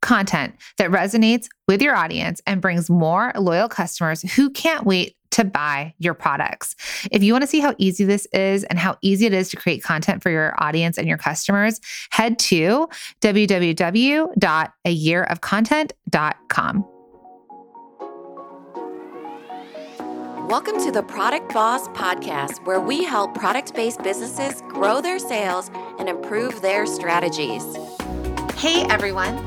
content that resonates with your audience and brings more loyal customers who can't wait to buy your products. If you want to see how easy this is and how easy it is to create content for your audience and your customers, head to www.ayearofcontent.com. Welcome to the Product Boss Podcast, where we help product based businesses grow their sales and improve their strategies. Hey everyone,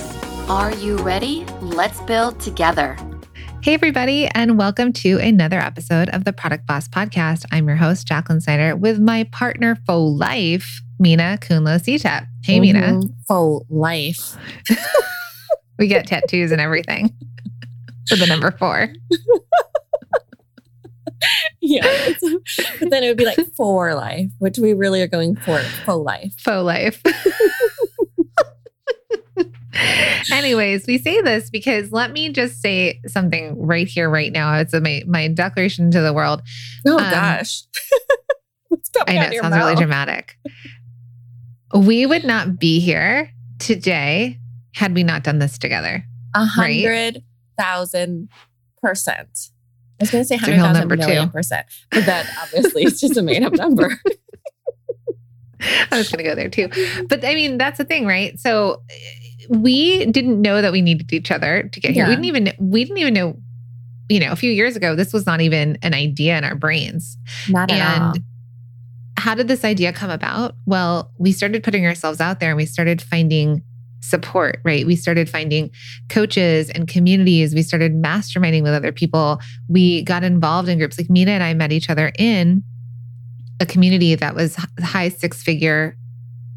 Are you ready? Let's build together. Hey, everybody, and welcome to another episode of the Product Boss Podcast. I'm your host, Jacqueline Snyder, with my partner for life, Minna Khounlo-Sithep. Hey, mm-hmm. Minna. For life. we get tattoos and everything for the number four. yeah. But then it would be like for life, which we really are going for for life. For life. Anyways, we say this because let me just say something right here, right now. It's a, my, my declaration to the world. Oh, um, gosh. I know it sounds mouth? really dramatic. We would not be here today had we not done this together. A hundred thousand percent. I was going to say hundred thousand million two. percent, but that obviously is just a made up number. I was going to go there too. But I mean, that's the thing, right? So we didn't know that we needed each other to get here. Yeah. We didn't even we didn't even know, you know, a few years ago, this was not even an idea in our brains. Not at and all. How did this idea come about? Well, we started putting ourselves out there and we started finding support, right? We started finding coaches and communities. We started masterminding with other people. We got involved in groups like Minna and I met each other in a community that was high six figure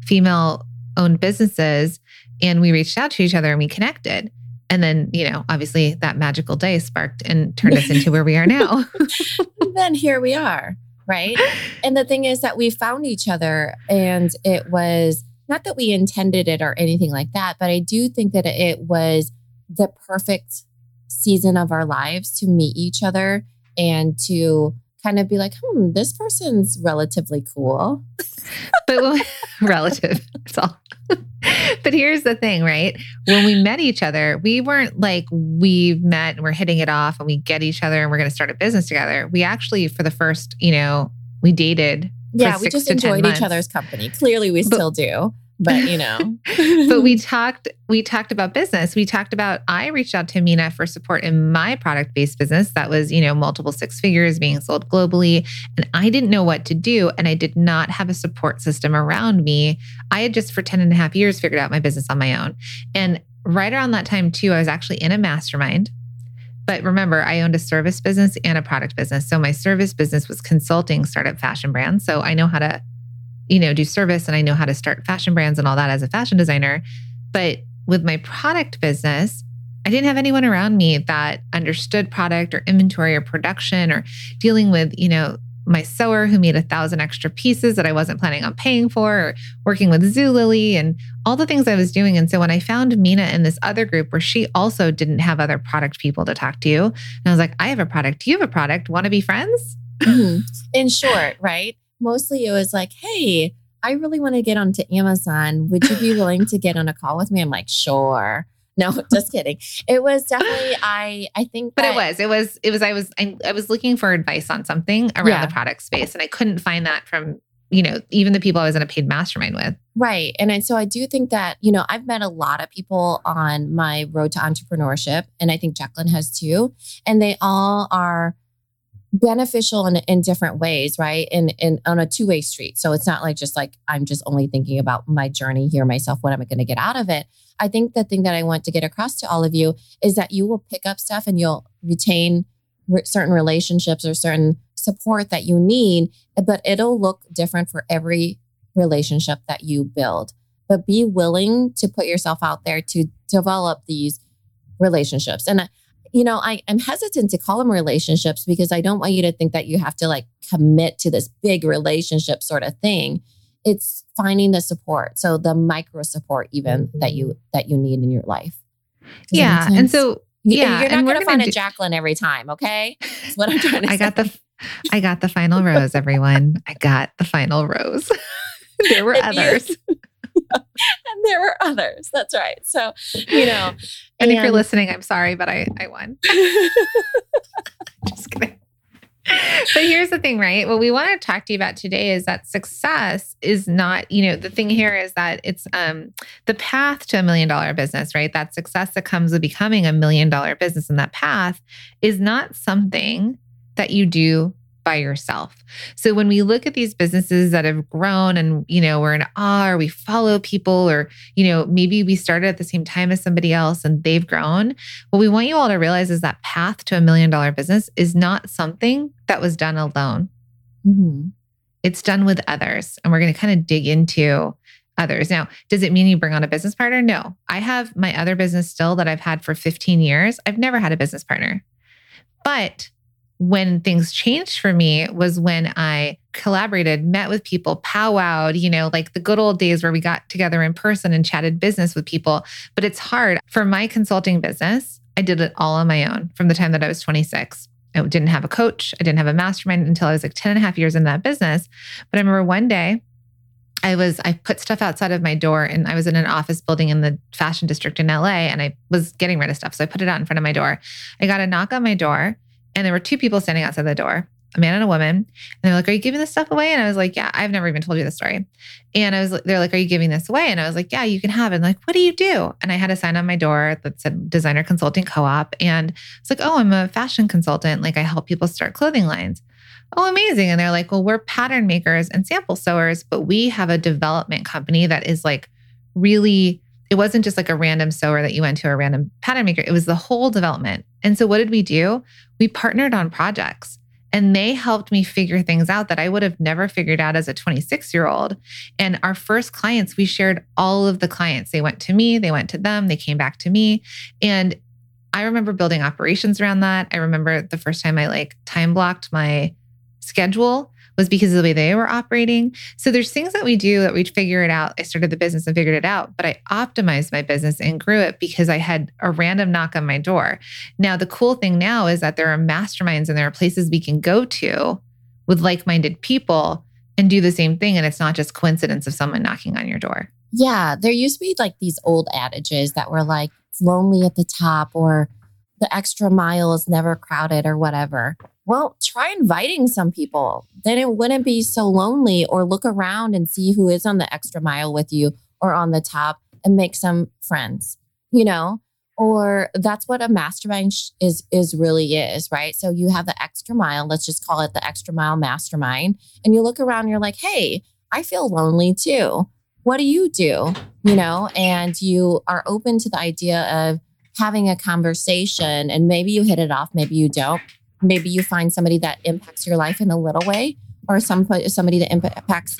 female owned businesses and we reached out to each other and we connected. And then, you know, obviously that magical day sparked and turned us into where we are now. then here we are, right? And the thing is that we found each other and it was not that we intended it or anything like that, but I do think that it was the perfect season of our lives to meet each other and to kind of be like, hmm, this person's relatively cool. but well, relative, that's all. but here's the thing, right? When we met each other, we weren't like we met and we're hitting it off and we get each other and we're going to start a business together. We actually, for the first, you know, we dated. Yeah, we just enjoyed each other's company. Clearly, we but, still do but you know. But we talked we talked about business. We talked about i reached out to minna for support in my product based business that was you know multiple six figures being sold globally. And i didn't know what to do and i did not have a support system around me. I had just for 10 and a half years figured out my business on my own. And right around that time too i was actually in a mastermind. But remember, I owned a service business and a product business. So my service business was consulting startup fashion brands. So I know how to you know, do service and I know how to start fashion brands and all that as a fashion designer. But with my product business, I didn't have anyone around me that understood product or inventory or production or dealing with, you know, my sewer who made a thousand extra pieces that I wasn't planning on paying for, or working with Zulily and all the things I was doing. And so when I found Minna in this other group where she also didn't have other product people to talk to, and I was like, I have a product. Do you have a product? Want to be friends? Mm-hmm. In short, right? Mostly it was like, hey, I really want to get onto Amazon. Would you be willing to get on a call with me? I'm like, sure. No, just kidding. It was definitely I I think But that, it was. It was it was I was I, I was looking for advice on something around yeah. the product space and I couldn't find that from you know, even the people I was in a paid mastermind with. Right. And I, so I do think that, you know, I've met a lot of people on my road to entrepreneurship, and I think Jacqueline has too. And they all are beneficial in, in different ways, right? And in, on a two way street. So it's not like just like I'm just only thinking about my journey here myself. What am I going to get out of it? I think the thing that I want to get across to all of you is that you will pick up stuff and you'll retain re- certain relationships or certain support that you need, but it'll look different for every relationship that you build. But be willing to put yourself out there to develop these relationships. And you know, I, am hesitant to call them relationships because I don't want you to think that you have to like commit to this big relationship sort of thing. It's finding the support. So the micro support even mm-hmm. that you that you need in your life. Does yeah. And so yeah, you're not going to find a Jacqueline every time, okay? That's what I'm trying to I say. got the I got the final rose, everyone. I got the final rose. there were if others. You, and there were others. That's right. So, you know. And, and if you're listening, I'm sorry, but I, I won. Just kidding. But here's the thing, right? What we want to talk to you about today is that success is not, you know, the thing here is that it's um the path to a million dollar business, right? That success that comes with becoming a million dollar business and that path is not something that you do by yourself. So when we look at these businesses that have grown and, you know, we're in awe or we follow people or, you know, maybe we started at the same time as somebody else and they've grown, what we want you all to realize is that path to a million dollar business is not something that was done alone. Mm-hmm. It's done with others. And we're going to kind of dig into others. Now, does it mean you bring on a business partner? No. I have my other business still that I've had for 15 years. I've never had a business partner. But when things changed for me was when I collaborated, met with people, powwowed, you know, like the good old days where we got together in person and chatted business with people. But it's hard. For my consulting business, I did it all on my own from the time that I was 26. I didn't have a coach. I didn't have a mastermind until I was like 10 and a half years in that business. But I remember one day I was, I put stuff outside of my door and I was in an office building in the fashion district in LA and I was getting rid of stuff. So I put it out in front of my door. I got a knock on my door and there were two people standing outside the door, a man and a woman. And they're like, Are you giving this stuff away? And I was like, Yeah, I've never even told you the story. And I was they're like, Are you giving this away? And I was like, Yeah, you can have it. And like, what do you do? And I had a sign on my door that said designer consulting co-op. And it's like, oh, I'm a fashion consultant. Like I help people start clothing lines. Oh, amazing. And they're like, well, we're pattern makers and sample sewers, but we have a development company that is like really it wasn't just like a random sewer that you went to a random pattern maker. It was the whole development. And so what did we do? We partnered on projects and they helped me figure things out that I would have never figured out as a 26 year old. And our first clients, we shared all of the clients. They went to me, they went to them, they came back to me. And I remember building operations around that. I remember the first time I like time blocked my schedule was because of the way they were operating. So there's things that we do that we figure it out. I started the business and figured it out, but I optimized my business and grew it because I had a random knock on my door. Now, the cool thing now is that there are masterminds and there are places we can go to with like minded people and do the same thing. And it's not just coincidence of someone knocking on your door. Yeah. There used to be like these old adages that were like, lonely at the top or the extra mile is never crowded or whatever. Well, try inviting some people. Then it wouldn't be so lonely or look around and see who is on the extra mile with you or on the top and make some friends, you know? Or that's what a mastermind is is really is, right? So you have the extra mile, let's just call it the extra mile mastermind, and you look around you're like, "Hey, I feel lonely too. What do you do?" You know, and you are open to the idea of having a conversation and maybe you hit it off, maybe you don't. Maybe you find somebody that impacts your life in a little way or some somebody that impacts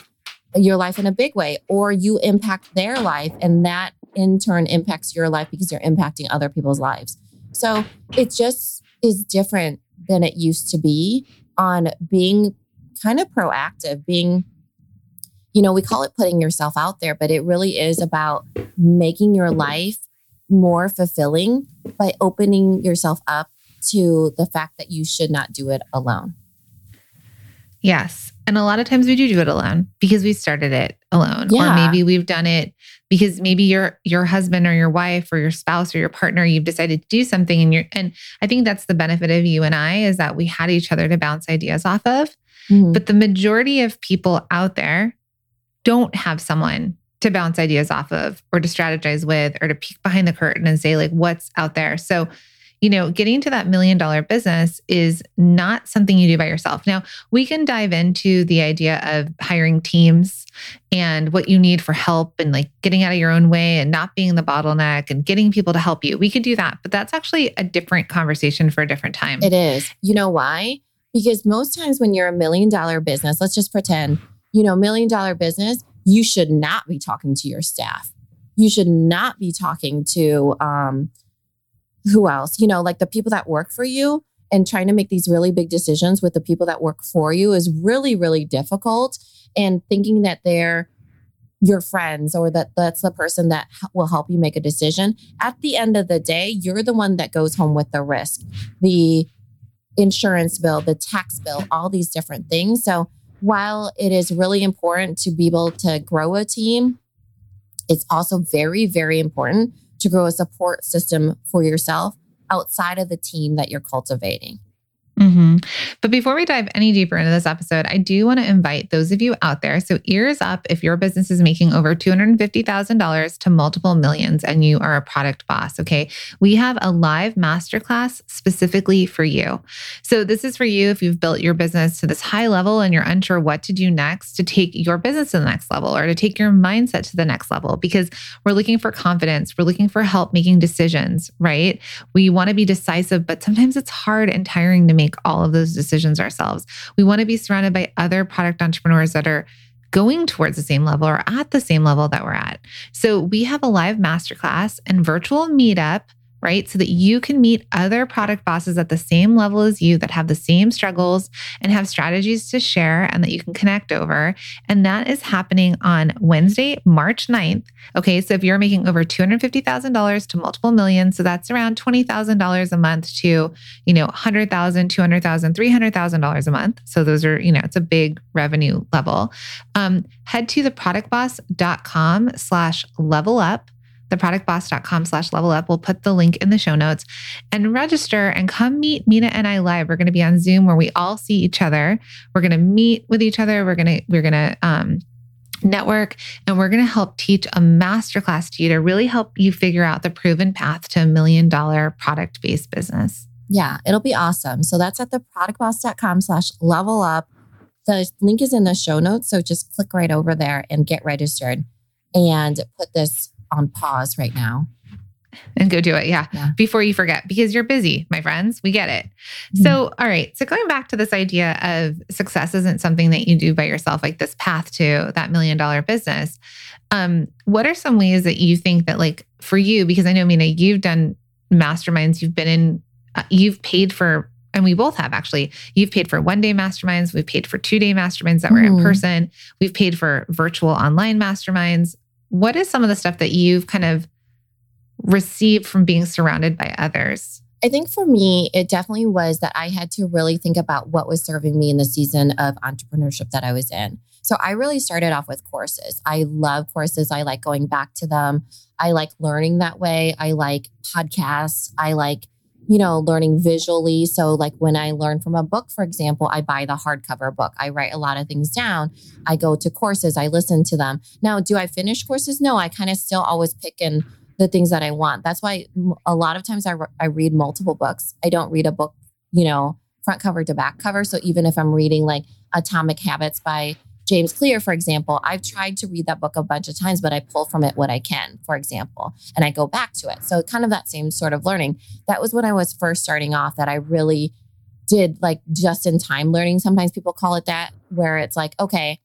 your life in a big way or you impact their life and that in turn impacts your life because you're impacting other people's lives. So it just is different than it used to be on being kind of proactive, being, you know, we call it putting yourself out there, but it really is about making your life more fulfilling by opening yourself up to the fact that you should not do it alone. Yes. And a lot of times we do do it alone because we started it alone. Yeah. Or maybe we've done it because maybe your your husband or your wife or your spouse or your partner, you've decided to do something and you're and I think that's the benefit of you and I is that we had each other to bounce ideas off of. Mhm. But the majority of people out there don't have someone to bounce ideas off of or to strategize with or to peek behind the curtain and say, like, what's out there. So, you know, getting to that million dollar business is not something you do by yourself. Now, we can dive into the idea of hiring teams and what you need for help and like getting out of your own way and not being the bottleneck and getting people to help you. We could do that, but that's actually a different conversation for a different time. It is. You know why? Because most times when you're a million dollar business, let's just pretend, you know, million dollar business, you should not be talking to your staff. You should not be talking to um who else? You know, like the people that work for you and trying to make these really big decisions with the people that work for you is really really difficult and thinking that they're your friends or that that's the person that will help you make a decision at the end of the day you're the one that goes home with the risk the insurance bill, the tax bill, all these different things. So while it is really important to be able to grow a team, it's also very, very important to grow a support system for yourself outside of the team that you're cultivating. Hmm But before we dive any deeper into this episode, I do want to invite those of you out there. So, ears up if your business is making over $250,000 to multiple millions and you are a product boss. Okay. We have a live masterclass specifically for you. So, this is for you if you've built your business to this high level and you're unsure what to do next to take your business to the next level or to take your mindset to the next level because we're looking for confidence. We're looking for help making decisions, right? We want to be decisive, but sometimes it's hard and tiring to make all of those decisions ourselves. We want to be surrounded by other product entrepreneurs that are going towards the same level or at the same level that we're at. So we have a live masterclass and virtual meetup. Right. So that you can meet other product bosses at the same level as you that have the same struggles and have strategies to share and that you can connect over. And that is happening on Wednesday, March 9th. Okay. So if you're making over $250,000 to multiple millions, so that's around $20,000 a month to you know, $100,000, $200,000, $300,000 a month. So those are, you know, it's a big revenue level. Um, head to theproductboss.com slash level up, theproductboss.com slash level up. We'll put the link in the show notes and register and come meet Minna and I live. We're going to be on Zoom where we all see each other. We're going to meet with each other. We're going to, we're going to, um, network and we're going to help teach a masterclass to you to really help you figure out the proven path to a million dollar product based business. Yeah, it'll be awesome. So that's at theproductboss.com slash level up. The link is in the show notes. So just click right over there and get registered and put this on pause right now. and go do it. Yeah. Yeah. Before you forget, because you're busy, my friends. We get it. So, all right. So, going back to this idea of success isn't something that you do by yourself, like this path to that million dollar business. Um, what are some ways that you think that, like, for you, because I know, Minna, you've done masterminds, you've been in, uh, you've paid for, and we both have actually, you've paid for one day masterminds, we've paid for two day masterminds that were in Mhm. person, we've paid for virtual online masterminds. What is some of the stuff that you've kind of received from being surrounded by others? I think for me, it definitely was that I had to really think about what was serving me in the season of entrepreneurship that I was in. So I really started off with courses. I love courses. I like going back to them. I like learning that way. I like podcasts. I like, you know, learning visually. So, like when I learn from a book, for example, I buy the hardcover book. I write a lot of things down. I go to courses. I listen to them. Now, do I finish courses? No, I kind of still always pick and the things that I want. That's why a lot of times I, re- I read multiple books. I don't read a book, you know, front cover to back cover. So even if I'm reading like Atomic Habits by James Clear, for example, I've tried to read that book a bunch of times, but I pull from it what I can, for example, and I go back to it. So kind of that same sort of learning. That was when I was first starting off that I really did like just in time learning. Sometimes people call it that, where it's like, okay,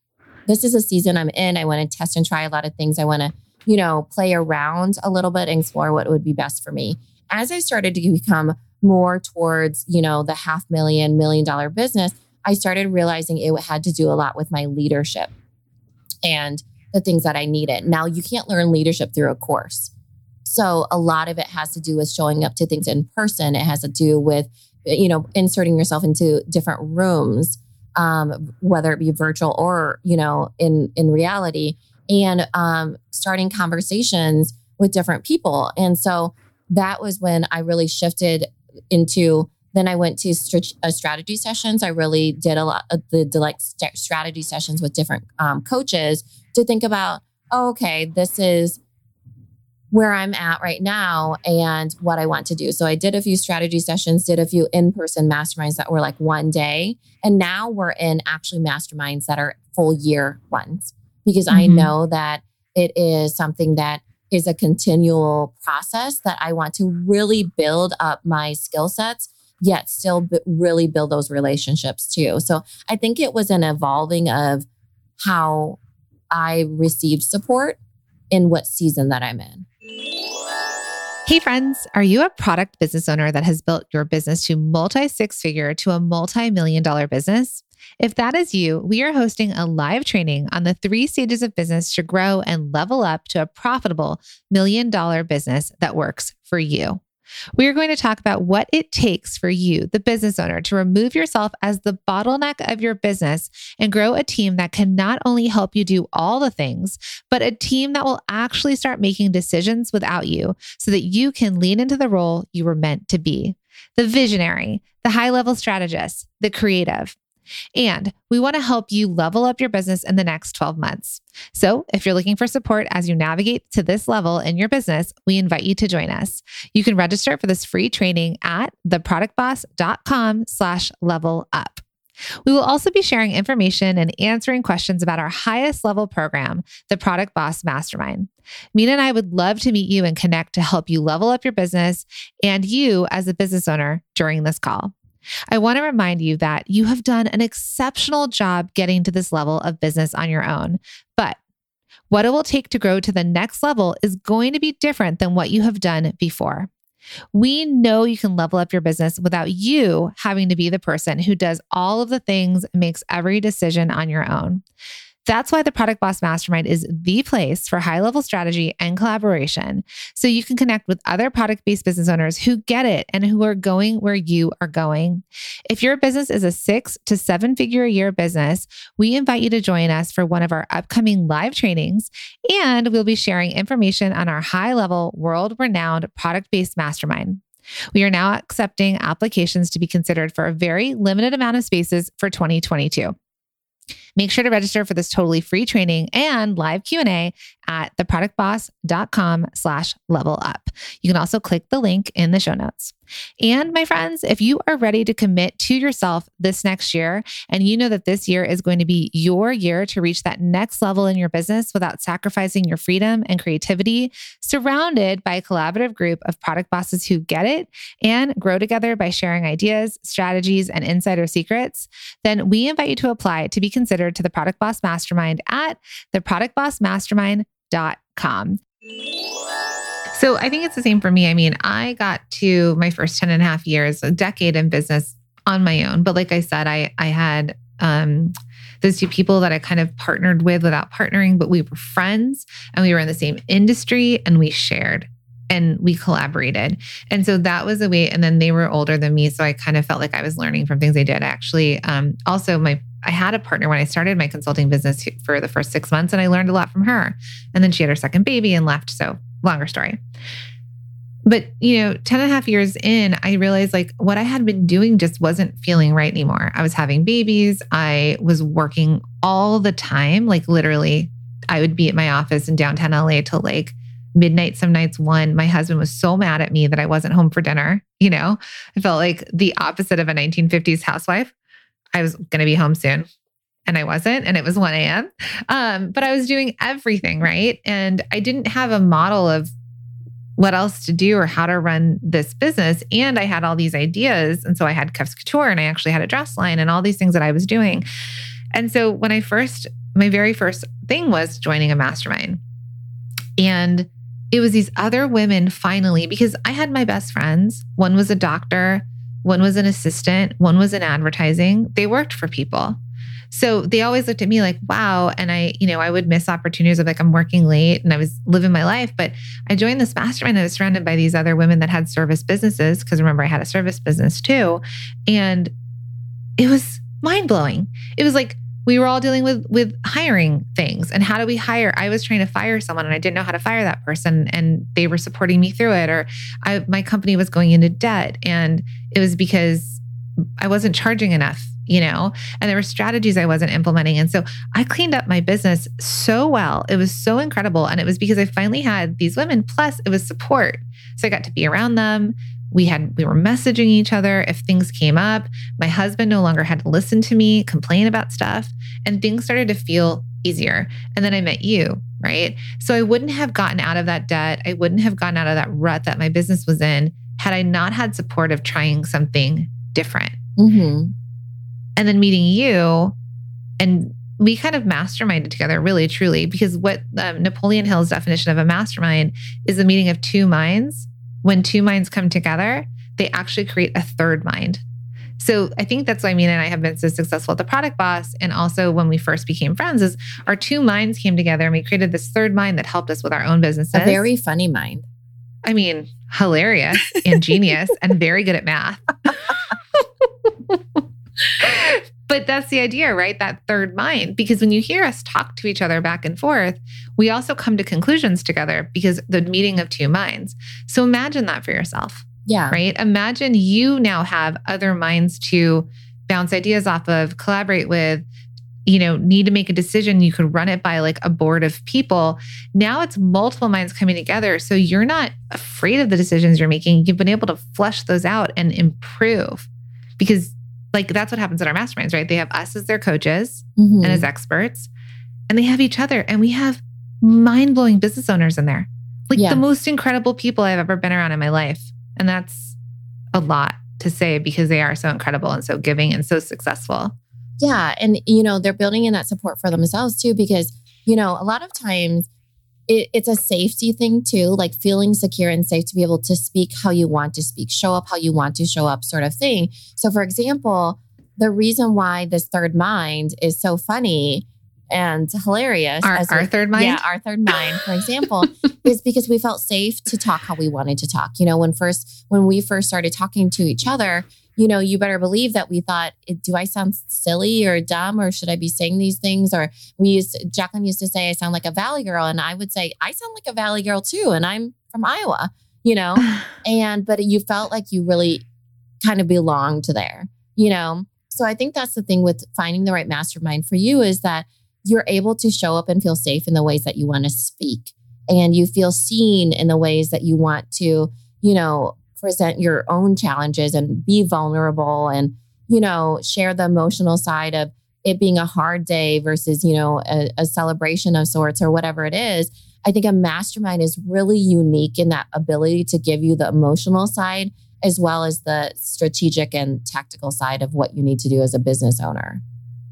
this is a season I'm in. I want to test and try a lot of things. I want to you know, play around a little bit and explore what would be best for me. As I started to become more towards, you know, the half million, million dollar business, I started realizing it had to do a lot with my leadership and the things that I needed. Now, you can't learn leadership through a course. So, a lot of it has to do with showing up to things in person. It has to do with, you know, inserting yourself into different rooms, um, whether it be virtual or, you know, in, in reality, and um, starting conversations with different people. And so, that was when I really shifted into then I went to st- uh, strategy sessions. I really did a lot of the, the like st- strategy sessions with different um, coaches to think about, oh, okay, this is where I'm at right now and what I want to do. So I did a few strategy sessions, did a few in-person masterminds that were like one day, and now we're in actually masterminds that are full year ones because mm-hmm. I know that it is something that is a continual process that I want to really build up my skill sets yet still b- really build those relationships too. So I think it was an evolving of how I received support in what season that I'm in. Hey, friends, are you a product business owner that has built your business to multi six figure to a multi million dollar business? If that is you, we are hosting a live training on the three stages of business to grow and level up to a profitable million dollar business that works for you. We are going to talk about what it takes for you, the business owner, to remove yourself as the bottleneck of your business and grow a team that can not only help you do all the things, but a team that will actually start making decisions without you so that you can lean into the role you were meant to be. The visionary, the high level strategist, the creative. And we want to help you level up your business in the next 12 months. So if you're looking for support as you navigate to this level in your business, we invite you to join us. You can register for this free training at theproductboss.com slash level up. We will also be sharing information and answering questions about our highest level program, the Product Boss Mastermind. Minna and I would love to meet you and connect to help you level up your business and you as a business owner during this call. I want to remind you that you have done an exceptional job getting to this level of business on your own. But what it will take to grow to the next level is going to be different than what you have done before. We know you can level up your business without you having to be the person who does all of the things, makes every decision on your own. That's why the Product Boss Mastermind is the place for high level strategy and collaboration. So you can connect with other product based business owners who get it and who are going where you are going. If your business is a six to seven figure a year business, we invite you to join us for one of our upcoming live trainings. And we'll be sharing information on our high level, world renowned product based mastermind. We are now accepting applications to be considered for a very limited amount of spaces for 2022. Make sure to register for this totally free training and live Q&A at theproductboss.com slash level up. You can also click the link in the show notes. And my friends, if you are ready to commit to yourself this next year, and you know that this year is going to be your year to reach that next level in your business without sacrificing your freedom and creativity, surrounded by a collaborative group of product bosses who get it and grow together by sharing ideas, strategies, and insider secrets, then we invite you to apply to be considered to the Product Boss Mastermind at theproductbossmastermind.com. So I think it's the same for me. I mean, I got to my first 10 and a half years, a decade in business on my own. But like I said, I I had um those two people that I kind of partnered with without partnering, but we were friends and we were in the same industry and we shared and we collaborated. And so that was a way. And then they were older than me. So I kind of felt like I was learning from things they did. Actually, um, also my I had a partner when I started my consulting business for the first six months, and I learned a lot from her. And then she had her second baby and left. So longer story. But, you know, 10 and a half years in, I realized like what I had been doing just wasn't feeling right anymore. I was having babies. I was working all the time. Like literally, I would be at my office in downtown LA till like midnight, some nights one. My husband was so mad at me that I wasn't home for dinner. You know, I felt like the opposite of a 1950s housewife. I was going to be home soon and I wasn't, and it was 1 a.m. Um, but I was doing everything right. And I didn't have a model of what else to do or how to run this business. And I had all these ideas. And so I had Cuffs Couture and I actually had a dress line and all these things that I was doing. And so when I first, my very first thing was joining a mastermind. And it was these other women finally, because I had my best friends. One was a doctor, one was an assistant, one was in advertising. They worked for people. So they always looked at me like, wow. And I, you know, I would miss opportunities of like, I'm working late and I was living my life. But I joined this mastermind. I was surrounded by these other women that had service businesses. Cause remember, I had a service business too. And it was mind blowing. It was like, we were all dealing with with hiring things and how do we hire i was trying to fire someone and i didn't know how to fire that person and they were supporting me through it or I, my company was going into debt and it was because i wasn't charging enough you know, and there were strategies I wasn't implementing. And so I cleaned up my business so well. It was so incredible. And it was because I finally had these women, plus it was support. So I got to be around them. We had, we were messaging each other if things came up. My husband no longer had to listen to me complain about stuff, and things started to feel easier. And then I met you, right? So I wouldn't have gotten out of that debt. I wouldn't have gotten out of that rut that my business was in had I not had support of trying something different. Mm-hmm and then meeting you and we kind of masterminded together really truly because what um, napoleon hill's definition of a mastermind is a meeting of two minds when two minds come together they actually create a third mind. So i think that's why minna and i have been so successful at the product boss. And also when we first became friends is our two minds came together and we created this third mind that helped us with our own businesses. A very funny mind. I mean hilarious ingenious and very good at math but that's the idea, right? That third mind. Because when you hear us talk to each other back and forth, we also come to conclusions together because the meeting of two minds. So imagine that for yourself. Yeah. Right. Imagine you now have other minds to bounce ideas off of, collaborate with, you know, need to make a decision. You could run it by like a board of people. Now it's multiple minds coming together. So you're not afraid of the decisions you're making. You've been able to flesh those out and improve because like that's what happens in our masterminds, right? They have us as their coaches mm-hmm. and as experts, and they have each other. And we have mind blowing business owners in there, like yeah. the most incredible people I've ever been around in my life. And that's a lot to say because they are so incredible and so giving and so successful. Yeah. And, you know, they're building in that support for themselves too, because, you know, a lot of times it, it's a safety thing too, like feeling secure and safe to be able to speak how you want to speak, show up how you want to show up, sort of thing. So, for example, the reason why this third mind is so funny and hilarious. Our, our third mind? Yeah, our third mind, for example, is because we felt safe to talk how we wanted to talk. You know, when first, when we first started talking to each other, you know, you better believe that we thought, do I sound silly or dumb or should I be saying these things? Or we used, Jacqueline used to say, I sound like a Valley girl. And I would say, I sound like a Valley girl too. And I'm from Iowa, you know? and, but you felt like you really kind of belonged there, you know? So I think that's the thing with finding the right mastermind for you is that you're able to show up and feel safe in the ways that you want to speak. And you feel seen in the ways that you want to, you know, present your own challenges and be vulnerable and, you know, share the emotional side of it being a hard day versus, you know, a, a celebration of sorts or whatever it is. I think a mastermind is really unique in that ability to give you the emotional side as well as the strategic and tactical side of what you need to do as a business owner.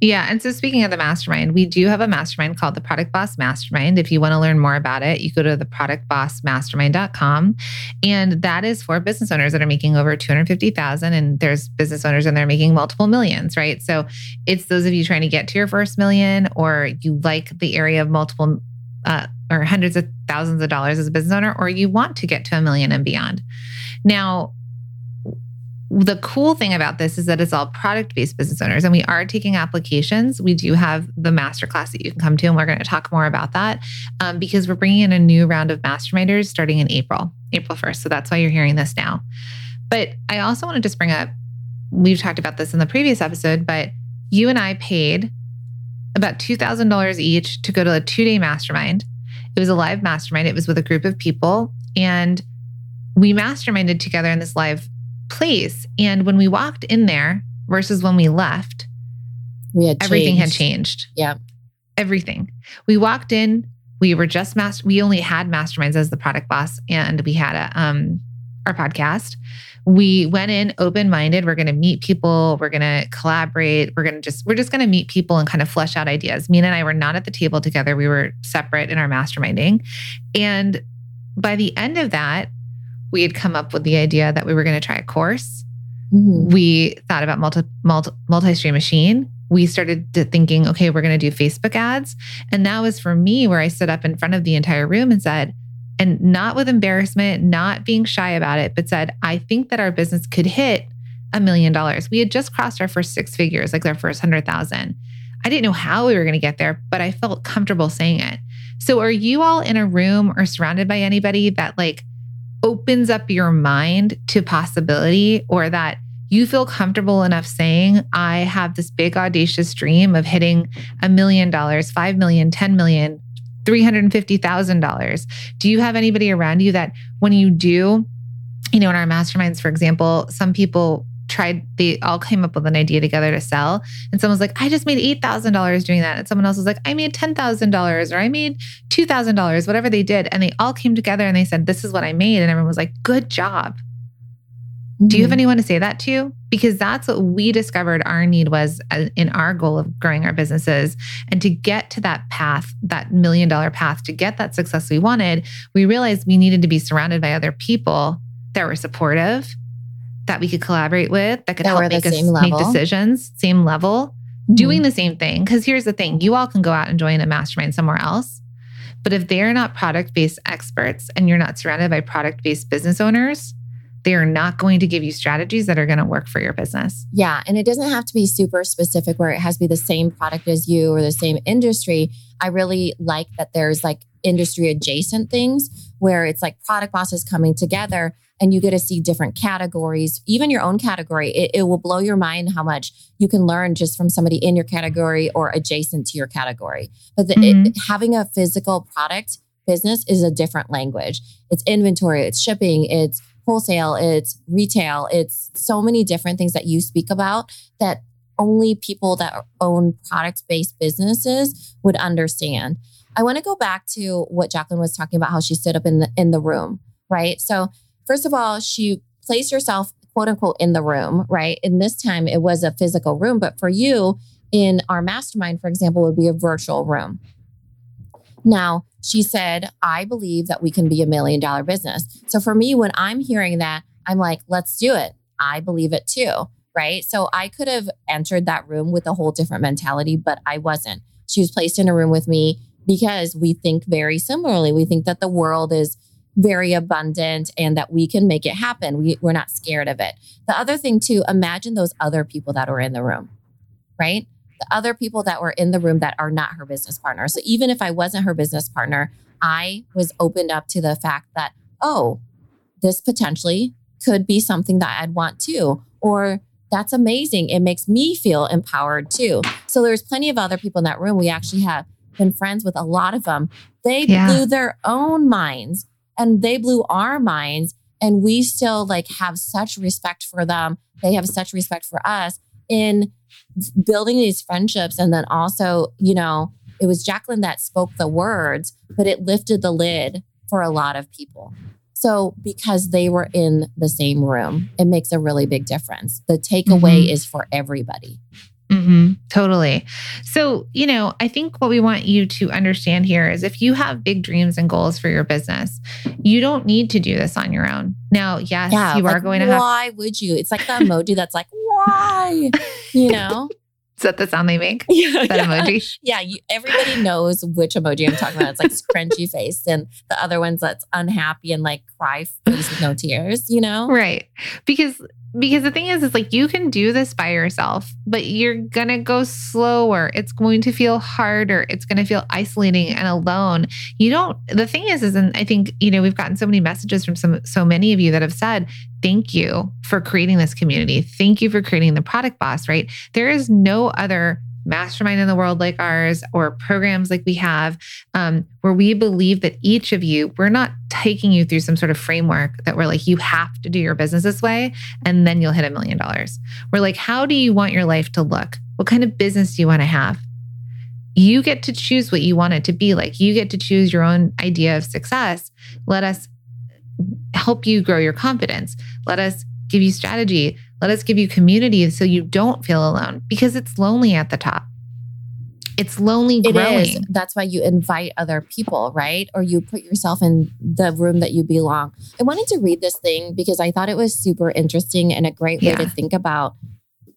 Yeah. And so, speaking of the mastermind, we do have a mastermind called the Product Boss Mastermind. If you want to learn more about it, you go to the productbossmastermind.com. And that is for business owners that are making over 250,000. And there's business owners and they're making multiple millions, right? So, it's those of you trying to get to your first million or you like the area of multiple uh, or hundreds of thousands of dollars as a business owner, or you want to get to a million and beyond. Now, the cool thing about this is that it's all product based business owners and we are taking applications. We do have the masterclass that you can come to, and we're going to talk more about that um, because we're bringing in a new round of masterminders starting in April, April 1st. So that's why you're hearing this now. But I also want to just bring up we've talked about this in the previous episode, but you and I paid about $2,000 each to go to a two day mastermind. It was a live mastermind, it was with a group of people. And we masterminded together in this live place. And when we walked in there versus when we left, we had everything had changed. Yeah. Everything. We walked in, we were just master we only had masterminds as the product boss and we had a um our podcast. We went in open-minded. We're going to meet people, we're going to collaborate, we're going to just we're just going to meet people and kind of flesh out ideas. Minna and I were not at the table together. We were separate in our masterminding. And by the end of that, we had come up with the idea that we were going to try a course. Mhm. we thought about multi, multi multi-stream machine. We started to thinking okay we're going to do facebook ads. And that was for me where i stood up in front of the entire room and said and not with embarrassment not being shy about it but said i think that our business could hit a million dollars. We had just crossed our first six figures like our first hundred thousand. I didn't know how we were going to get there but i felt comfortable saying it. So are you all in a room or surrounded by anybody that like opens up your mind to possibility or that you feel comfortable enough saying, I have this big audacious dream of hitting a million dollars, five million, ten million, three hundred and fifty thousand dollars. Do you have anybody around you that when you do, you know, in our masterminds, for example, some people tried, they all came up with an idea together to sell. And someone's like, I just made $8,000 doing that. And someone else was like, I made $10,000 or I made $2,000, whatever they did. And they all came together and they said, This is what I made. And everyone was like, Good job. Do you have Mhm. anyone to say that to? Because that's what we discovered our need was uh, in our goal of growing our businesses. And to get to that path, that million dollar path, to get that success we wanted, we realized we needed to be surrounded by other people that were supportive, that we could collaborate with, that could That help make us make decisions, same level, Mhm. doing the same thing. Because here's the thing you all can go out and join a mastermind somewhere else. But if they're not product based experts and you're not surrounded by product based business owners, they are not going to give you strategies that are going to work for your business. Yeah. And it doesn't have to be super specific where it has to be the same product as you or the same industry. I really like that there's like industry adjacent things where it's like product bosses coming together and you get to see different categories, even your own category. It, it will blow your mind how much you can learn just from somebody in your category or adjacent to your category. But the, it, mm-hmm. having a physical product business is a different language. It's inventory, it's shipping, it's wholesale, it's retail, it's so many different things that you speak about that only people that own product based businesses would understand. I want to go back to what Jacqueline was talking about how she stood up in the in the room, right? So, first of all, she placed herself quote unquote in the room, right? And this time it was a physical room, but for you in our mastermind, for example, it would be a virtual room. Now, she said, I believe that we can be a million dollar business. So for me, when I'm hearing that, I'm like, let's do it. I believe it too. Right. So I could have entered that room with a whole different mentality, but I wasn't. She was placed in a room with me because we think very similarly. We think that the world is very abundant and that we can make it happen. We, we're not scared of it. The other thing, too, imagine those other people that were in the room, right? the other people that were in the room that are not her business partner. So even if I wasn't her business partner, I was opened up to the fact that, oh, this potentially could be something that I'd want too. Or that's amazing. It makes me feel empowered too. So there's plenty of other people in that room. We actually have been friends with a lot of them. They Yeah. blew their own minds and they blew our minds. And we still like have such respect for them. They have such respect for us in building these friendships and then also you know it was jacqueline that spoke the words but it lifted the lid for a lot of people so because they were in the same room it makes a really big difference the takeaway Mhm. is for everybody hmm totally. So, you know, I think what we want you to understand here is if you have big dreams and goals for your business, you don't need to do this on your own. Now, yes, yeah you are like, going to have. why would you it's like the emoji that's like why you know Is that the sound they make? yeah, That emoji? yeah you, everybody knows which emoji i'm talking about it's like scrunchy face and the other one's that's unhappy and like cry face with no tears you know Right. Because because the thing is is like you can do this by yourself, but you're going to go slower. It's going to feel harder. It's going to feel isolating and alone. You don't the thing is is and I think, you know, we've gotten so many messages from some so many of you that have said, "Thank you for creating this community. Thank you for creating the product boss," right? There is no other mastermind in the world like ours or programs like we have um, where we believe that each of you, we're not taking you through some sort of framework that we're like, you have to do your business this way and then you'll hit a million dollars. We're like, how do you want your life to look? What kind of business do you want to have? You get to choose what you want it to be like. You get to choose your own idea of success. Let us help you grow your confidence. Let us give you strategy. Let us give you community so you don't feel alone because it's lonely at the top. It's lonely It growing. is. That's why you invite other people, right? Or you put yourself in the room that you belong. I wanted to read this thing because I thought it was super interesting and a great way Yeah. to think about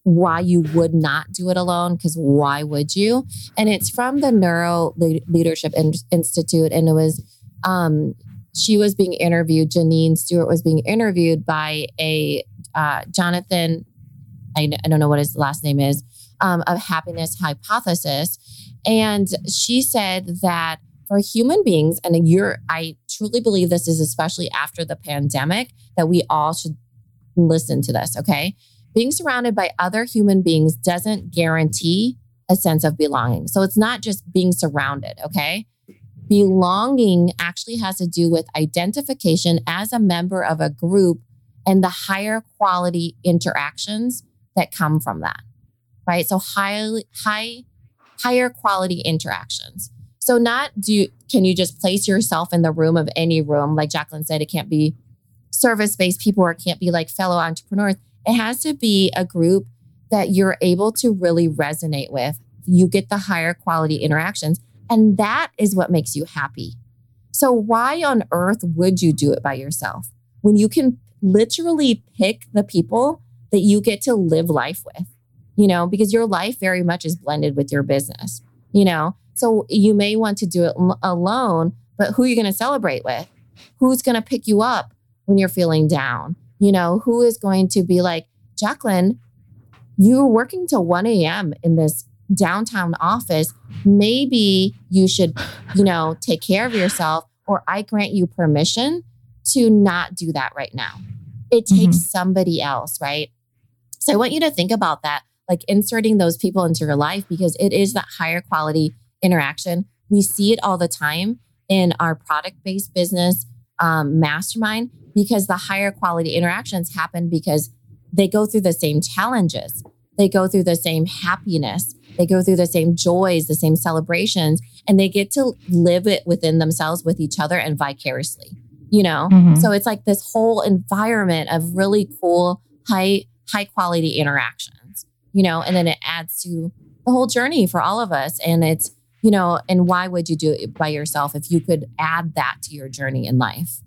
why you would not do it alone. Because why would you? And it's from the Neuro Leadership Institute, and it was. Um, she was being interviewed. Janine Stewart was being interviewed by a uh, Jonathan. I, I don't know what his last name is. Um, of happiness hypothesis, and she said that for human beings, and you're, I truly believe this is especially after the pandemic, that we all should listen to this, okay? Being surrounded by other human beings doesn't guarantee a sense of belonging. So it's not just being surrounded, okay? Belonging actually has to do with identification as a member of a group and the higher quality interactions that come from that right? So high, high higher quality interactions. So not do can you just place yourself in the room of any room like Jacqueline said it can't be service based people or it can't be like fellow entrepreneurs. It has to be a group that you're able to really resonate with. You get the higher quality interactions and that is what makes you happy. So why on earth would you do it by yourself when you can literally pick the people that you get to live life with? you know, because your life very much is blended with your business, you know? So you may want to do it l- alone, but who are you going to celebrate with? Who's going to pick you up when you're feeling down? You know, who is going to be like, Jacqueline, you're working till 1 a.m. in this downtown office. Maybe you should, you know, take care of yourself, or I grant you permission to not do that right now. It takes somebody else, right? So I want you to think about that like inserting those people into your life because it is that higher quality interaction. We see it all the time in our product based business um, mastermind because the higher quality interactions happen because they go through the same challenges, they go through the same happiness, they go through the same joys, the same celebrations, and they get to live it within themselves with each other and vicariously. You know, Mhm. so it's like this whole environment of really cool, high high quality interactions you know, and then it adds to the whole journey for all of us. And it's, you know, and why would you do it by yourself if you could add that to your journey in life?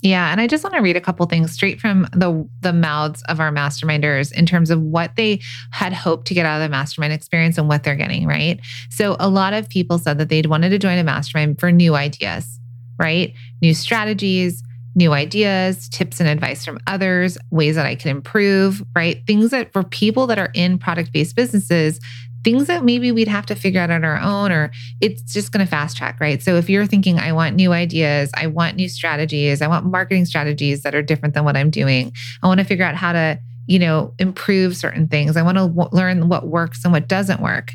Yeah, and I just want to read a couple things straight from the the mouths of our masterminders in terms of what they had hoped to get out of the mastermind experience and what they're getting, right? So a lot of people said that they'd wanted to join a mastermind for new ideas, right? New strategies, new ideas, tips and advice from others, ways that I can improve, right? Things that for people that are in product-based businesses, things that maybe we'd have to figure out on our own or it's just going to fast track, right? So if you're thinking, I want new ideas, I want new strategies, I want marketing strategies that are different than what I'm doing, I want to figure out how to, you know, improve certain things, I want to w- learn what works and what doesn't work.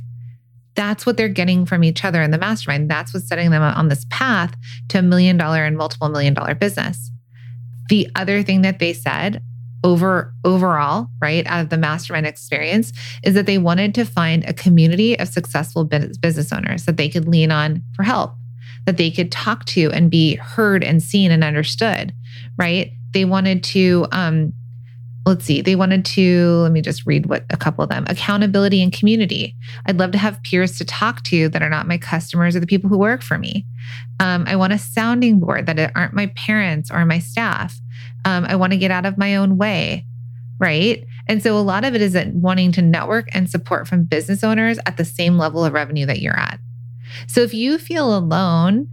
That's what they're getting from each other in the mastermind. That's what's setting them on this path to a million dollar and multiple million dollar business. The other thing that they said over overall, right, out of the mastermind experience is that they wanted to find a community of successful bus- business owners that they could lean on for help, that they could talk to and be heard and seen and understood, right? They wanted to um let's see, they wanted to let me just read what a couple of them. Accountability and community. I'd love to have peers to talk to that are not my customers or the people who work for me. Um, I want a sounding board that aren't my parents or my staff. Um, I want to get out of my own way, right? And so a lot of it is that wanting to network and support from business owners at the same level of revenue that you're at. So if you feel alone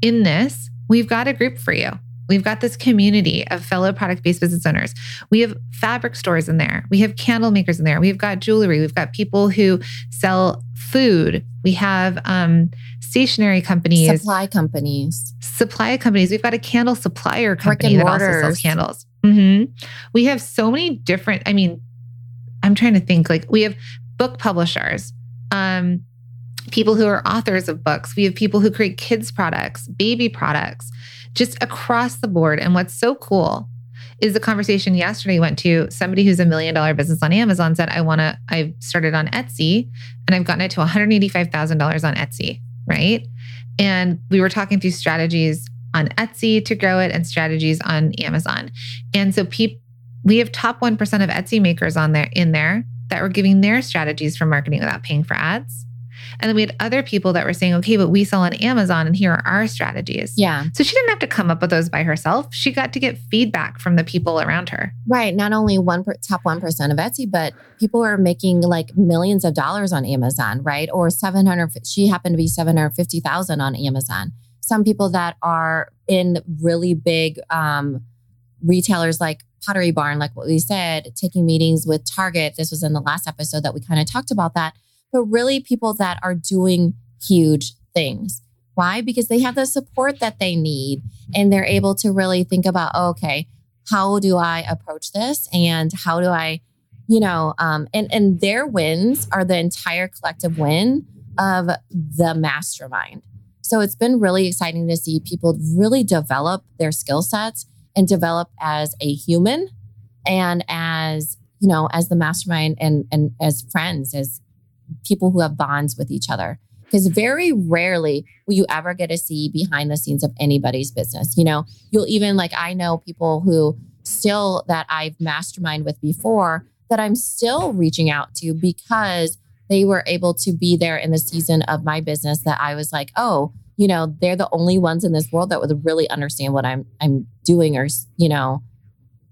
in this, we've got a group for you. We've got this community of fellow product based business owners. We have fabric stores in there. We have candle makers in there. We've got jewelry. We've got people who sell food. We have um, stationary companies Supply companies. supply companies. We've got a candle supplier company that also sells candles. Mhm. We have so many different. I mean, I'm trying to think. Like we have book publishers, um, people who are authors of books. We have people who create kids products, baby products, just across the board. And what's so cool is the conversation yesterday went to somebody who's a million dollar business on Amazon said, I want to, I've started on Etsy and I've gotten it to $185,000 on Etsy, right? And we were talking through strategies on Etsy to grow it and strategies on Amazon. And so peop- we have top 1% of Etsy makers on there in there that were giving their strategies for marketing without paying for ads. And then we had other people that were saying, okay, but we sell on Amazon and here are our strategies. Yeah. So she didn't have to come up with those by herself. She got to get feedback from the people around her. Right. Not only one per, top 1% of Etsy, but people are making like millions of dollars on Amazon, right? Or 700, she happened to be 750,000 on Amazon. Some people that are in really big um, retailers like Pottery Barn, like what we said, taking meetings with Target. This was in the last episode that we kind of talked about that but really people that are doing huge things. Why? Because they have the support that they need and they're able to really think about, oh, okay, how do I approach this? And how do I, you know, um, and, and their wins are the entire collective win of the mastermind. So it's been really exciting to see people really develop their skill sets and develop as a human and as, you know, as the mastermind and, and as friends, as people who have bonds with each other. Because very rarely will you ever get to see behind the scenes of anybody's business. You know, you'll even like, I know people who still that I've mastermind with before that I'm still reaching out to because they were able to be there in the season of my business that I was like, oh, you know, they're the only ones in this world that would really understand what I'm I'm doing or, you know,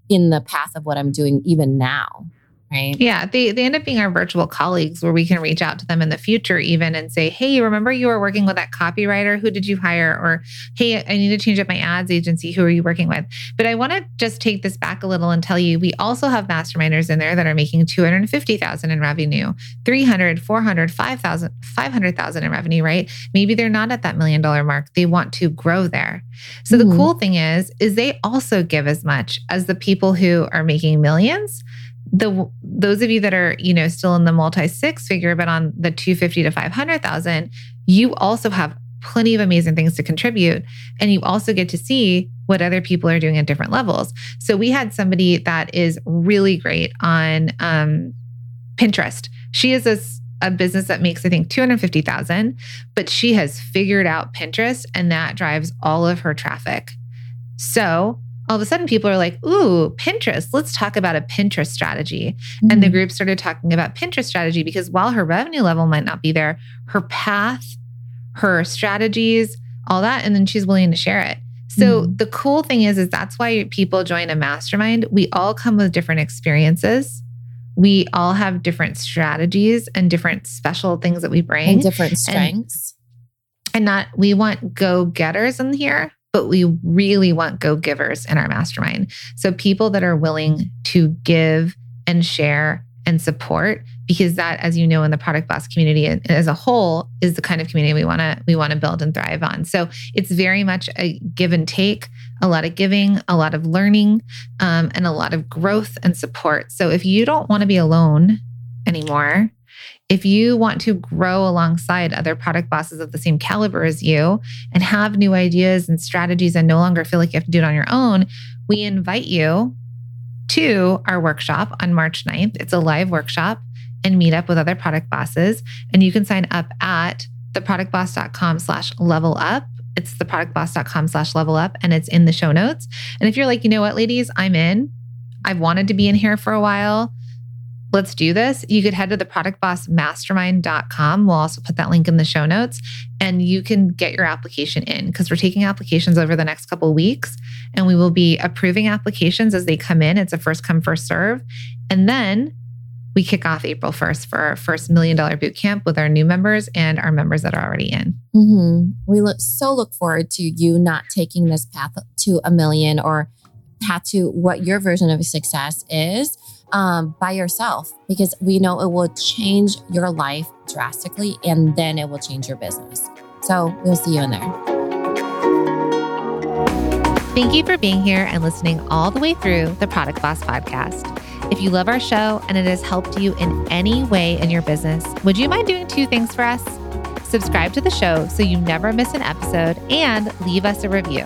in the path of what I'm doing even now right? Yeah, they they end up being our virtual colleagues where we can reach out to them in the future even and say, "Hey, remember you were working with that copywriter? Who did you hire?" or "Hey, I need to change up my ads agency. Who are you working with?" But I want to just take this back a little and tell you we also have masterminders in there that are making 250,000 in revenue, 300, 400, 5,000, 500,000 in revenue, right? Maybe they're not at that million dollar mark. They want to grow there. So mm-hmm. the cool thing is is they also give as much as the people who are making millions the those of you that are you know still in the multi six figure but on the 250 to 500,000 you also have plenty of amazing things to contribute. And you also get to see what other people are doing at different levels. So we had somebody that is really great on um, pinterest. She is a, a business that makes i think 250000 but she has figured out pinterest and that drives all of her traffic. So all of a sudden people are like, ooh, Pinterest, let's talk about a Pinterest strategy. Mm-hmm. And the mm-hmm. group started talking about Pinterest strategy because while her revenue level might not be there, her path, her strategies, all that, and then she's willing to share it. So mm-hmm. the cool thing is, is that's why people join a mastermind. We all come with different experiences. We all have different strategies and different special things that we bring. And different strengths. And, and not, we want go getters in here but we really want go givers in our mastermind. So people that are willing to give and share and support because that as you know in the product boss community as a whole is the kind of community we want to we want to build and thrive on so it's very much a give and take a lot of giving a lot of learning um, and a lot of growth and support so if you don't want to be alone anymore if you want to grow alongside other product bosses of the same caliber as you and have new ideas and strategies and no longer feel like you have to do it on your own, we invite you to our workshop on March 9th. It's a live workshop and meet up with other product bosses. And you can sign up at theproductboss.com slash level up. It's theproductboss.com slash level up and it's in the show notes. And if you're like, you know what, ladies, I'm in. I've wanted to be in here for a while let's do this, you could head to the productbossmastermind.com. We'll also put that link in the show notes and you can get your application in because we're taking applications over the next couple weeks and we will be approving applications as they come in. It's a first come, first serve. And then we kick off April 1st for our first million dollar boot camp with our new members and our members that are already in. Mm-hmm. We look so look forward to you not taking this path to a million or path to what your version of success is um, by yourself because we know it will change your life drastically and then it will change your business. So we'll see you in there. Thank you for being here and listening all the way through the Product Boss podcast. If you love our show and it has helped you in any way in your business, would you mind doing two things for us? Subscribe to the show so you never miss an episode and leave us a review.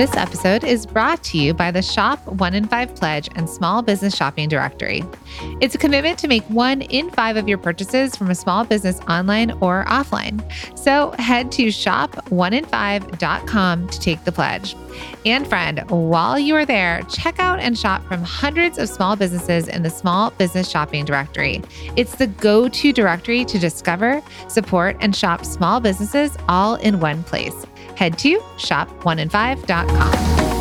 This episode is brought to you by the Shop One in Five Pledge and Small Business Shopping Directory. It's a commitment to make one in five of your purchases from a small business online or offline. So head to shop1in5.com to take the pledge. And friend, while you are there, check out and shop from hundreds of small businesses in the Small Business Shopping Directory. It's the go to directory to discover, support, and shop small businesses all in one place head to shop1in5.com.